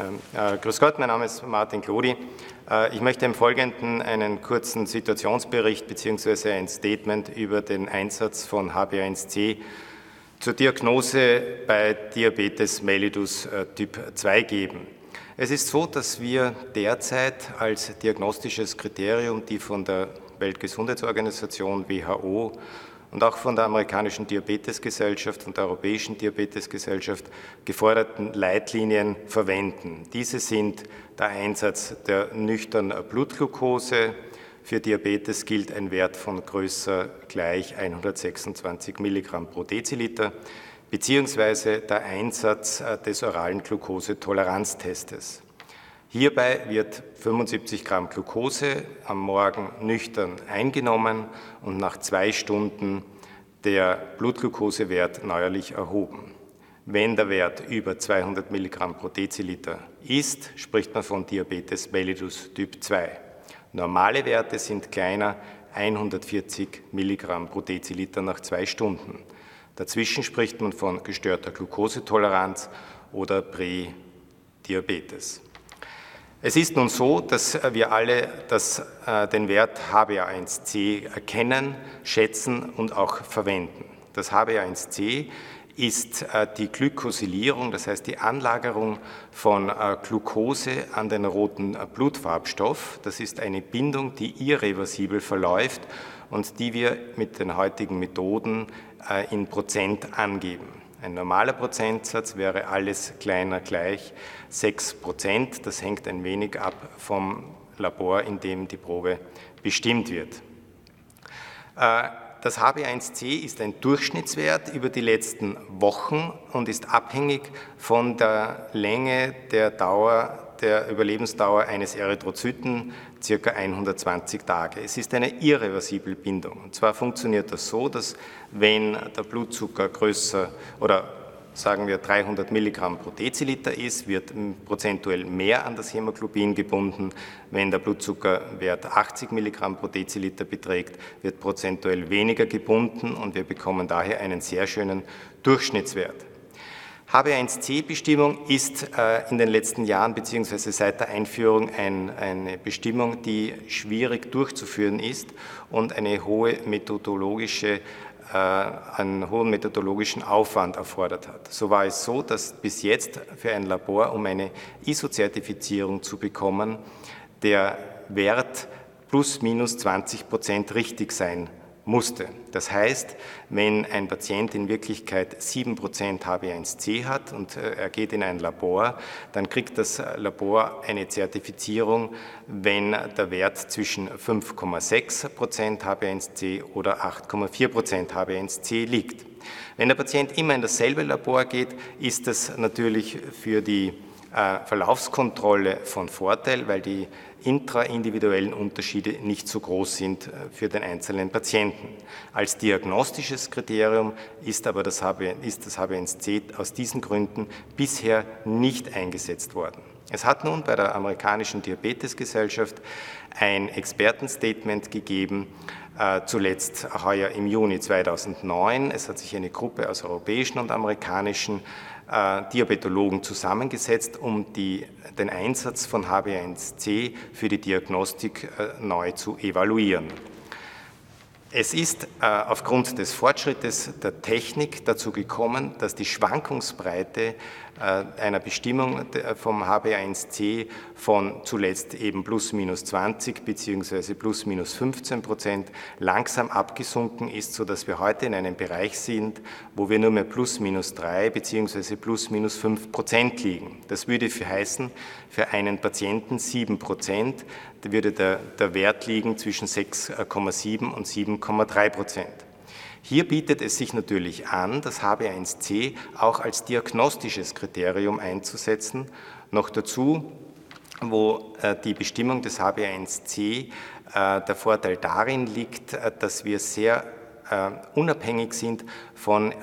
Ähm, äh, grüß Gott, mein Name ist Martin Klodi. Äh, ich möchte im Folgenden einen kurzen Situationsbericht bzw. ein Statement über den Einsatz von HbA1c zur Diagnose bei Diabetes mellitus äh, Typ 2 geben. Es ist so, dass wir derzeit als diagnostisches Kriterium die von der Weltgesundheitsorganisation WHO und auch von der amerikanischen Diabetesgesellschaft und der europäischen Diabetesgesellschaft geforderten Leitlinien verwenden. Diese sind der Einsatz der nüchternen Blutglucose. Für Diabetes gilt ein Wert von größer gleich 126 Milligramm pro Deziliter beziehungsweise der Einsatz des oralen Glukosetoleranztestes. Hierbei wird 75 Gramm Glucose am Morgen nüchtern eingenommen und nach zwei Stunden der Blutglukosewert neuerlich erhoben. Wenn der Wert über 200 Milligramm pro Deziliter ist, spricht man von Diabetes mellitus Typ 2. Normale Werte sind kleiner 140 Milligramm pro Deziliter nach zwei Stunden. Dazwischen spricht man von gestörter Glukosetoleranz oder Prädiabetes. Es ist nun so, dass wir alle das, äh, den Wert HbA1c erkennen, schätzen und auch verwenden. Das HbA1c ist äh, die Glykosilierung, das heißt die Anlagerung von äh, Glucose an den roten äh, Blutfarbstoff. Das ist eine Bindung, die irreversibel verläuft und die wir mit den heutigen Methoden äh, in Prozent angeben. Ein normaler Prozentsatz wäre alles kleiner gleich 6 Prozent. Das hängt ein wenig ab vom Labor, in dem die Probe bestimmt wird. Äh, das HB1C ist ein Durchschnittswert über die letzten Wochen und ist abhängig von der Länge der Dauer der Überlebensdauer eines Erythrozyten circa 120 Tage. Es ist eine irreversible Bindung. Und zwar funktioniert das so, dass wenn der Blutzucker größer oder sagen wir 300 Milligramm pro Deziliter ist, wird prozentuell mehr an das Hämoglobin gebunden. Wenn der Blutzuckerwert 80 Milligramm pro Deziliter beträgt, wird prozentuell weniger gebunden und wir bekommen daher einen sehr schönen Durchschnittswert. HB1C-Bestimmung ist äh, in den letzten Jahren beziehungsweise seit der Einführung ein, eine Bestimmung, die schwierig durchzuführen ist und eine hohe methodologische äh, einen hohen methodologischen Aufwand erfordert hat. So war es so, dass bis jetzt für ein Labor, um eine ISO-Zertifizierung zu bekommen, der Wert plus minus 20 Prozent richtig sein musste. Das heißt, wenn ein Patient in Wirklichkeit 7% HB1C hat und äh, er geht in ein Labor, dann kriegt das Labor eine Zertifizierung, wenn der Wert zwischen 5,6% HB1C oder 8,4% HB1C liegt. Wenn der Patient immer in dasselbe Labor geht, ist das natürlich für die äh, Verlaufskontrolle von Vorteil, weil die intraindividuellen Unterschiede nicht so groß sind äh, für den einzelnen Patienten. Als diagnostisches Kriterium ist aber das, HB, ist das HbA1c aus diesen Gründen bisher nicht eingesetzt worden. Es hat nun bei der amerikanischen Diabetesgesellschaft ein Expertenstatement gegeben, äh, zuletzt heuer im Juni 2009. Es hat sich eine Gruppe aus europäischen und amerikanischen äh, Diabetologen zusammengesetzt, um die, den Einsatz von HbA1c für die Diagnostik äh, neu zu evaluieren. Es ist äh, aufgrund des Fortschrittes der Technik dazu gekommen, dass die Schwankungsbreite äh, einer Bestimmung vom HbA1c von zuletzt eben plus minus 20 bzw. plus minus 15 Prozent langsam abgesunken ist, sodass wir heute in einem Bereich sind, wo wir nur mehr plus minus 3 bzw. plus minus 5 Prozent liegen. Das würde für heißen, für einen Patienten 7 Prozent, würde der, der Wert liegen zwischen 6,7 und 7,3 Prozent. Hier bietet es sich natürlich an, das HB1C auch als diagnostisches Kriterium einzusetzen. Noch dazu, wo äh, die Bestimmung des HB1C äh, der Vorteil darin liegt, äh, dass wir sehr unabhängig sind von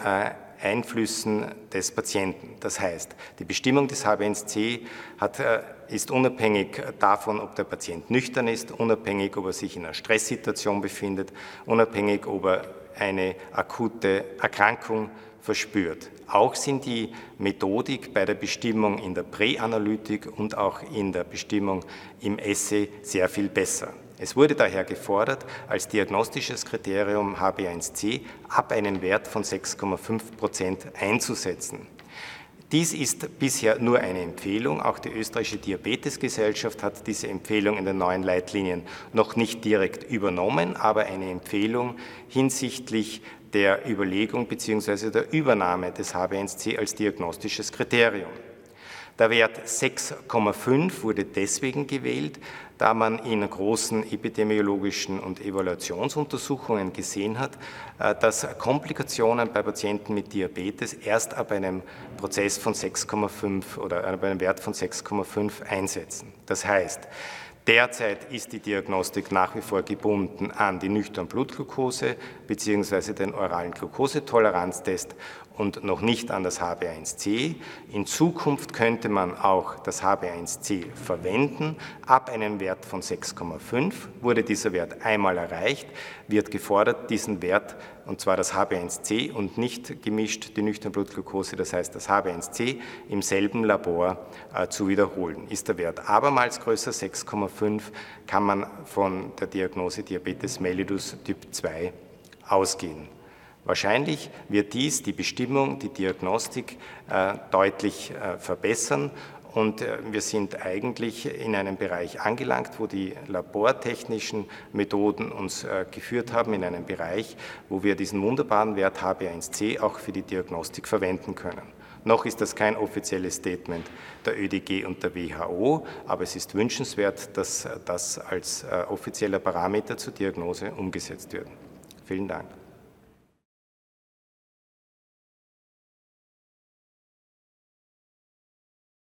Einflüssen des Patienten. Das heißt, die Bestimmung des HB1C hat, ist unabhängig davon, ob der Patient nüchtern ist, unabhängig, ob er sich in einer Stresssituation befindet, unabhängig, ob er eine akute Erkrankung verspürt. Auch sind die Methodik bei der Bestimmung in der Präanalytik und auch in der Bestimmung im Essay sehr viel besser. Es wurde daher gefordert, als diagnostisches Kriterium HB1C ab einem Wert von 6,5 Prozent einzusetzen. Dies ist bisher nur eine Empfehlung. Auch die österreichische Diabetesgesellschaft hat diese Empfehlung in den neuen Leitlinien noch nicht direkt übernommen, aber eine Empfehlung hinsichtlich der Überlegung bzw. der Übernahme des HB1C als diagnostisches Kriterium. Der Wert 6,5 wurde deswegen gewählt, da man in großen epidemiologischen und Evaluationsuntersuchungen gesehen hat, äh, dass Komplikationen bei Patienten mit Diabetes erst ab einem Prozess von 6,5 oder ab einem Wert von 6,5 einsetzen. Das heißt, Derzeit ist die Diagnostik nach wie vor gebunden an die nüchterne Blutglucose bzw. den oralen Glukosetoleranztest und noch nicht an das HB1C. In Zukunft könnte man auch das HB1C verwenden. Ab einem Wert von 6,5 wurde dieser Wert einmal erreicht, wird gefordert, diesen Wert, und zwar das HB1C und nicht gemischt die nüchterne Blutglucose, das heißt das HB1C im selben Labor äh, zu wiederholen. Ist der Wert abermals größer 6,5, kann man von der Diagnose Diabetes mellitus Typ 2 ausgehen. Wahrscheinlich wird dies die Bestimmung, die Diagnostik äh, deutlich äh, verbessern und äh, wir sind eigentlich in einem Bereich angelangt, wo die labortechnischen Methoden uns geführt haben, in einem Bereich, wo wir diesen wunderbaren Wert HB1C auch für die Diagnostik verwenden können. Noch ist das kein offizielles Statement der ÖDG und der WHO, aber es ist wünschenswert, dass das als offizieller Parameter zur Diagnose umgesetzt wird. Vielen Dank.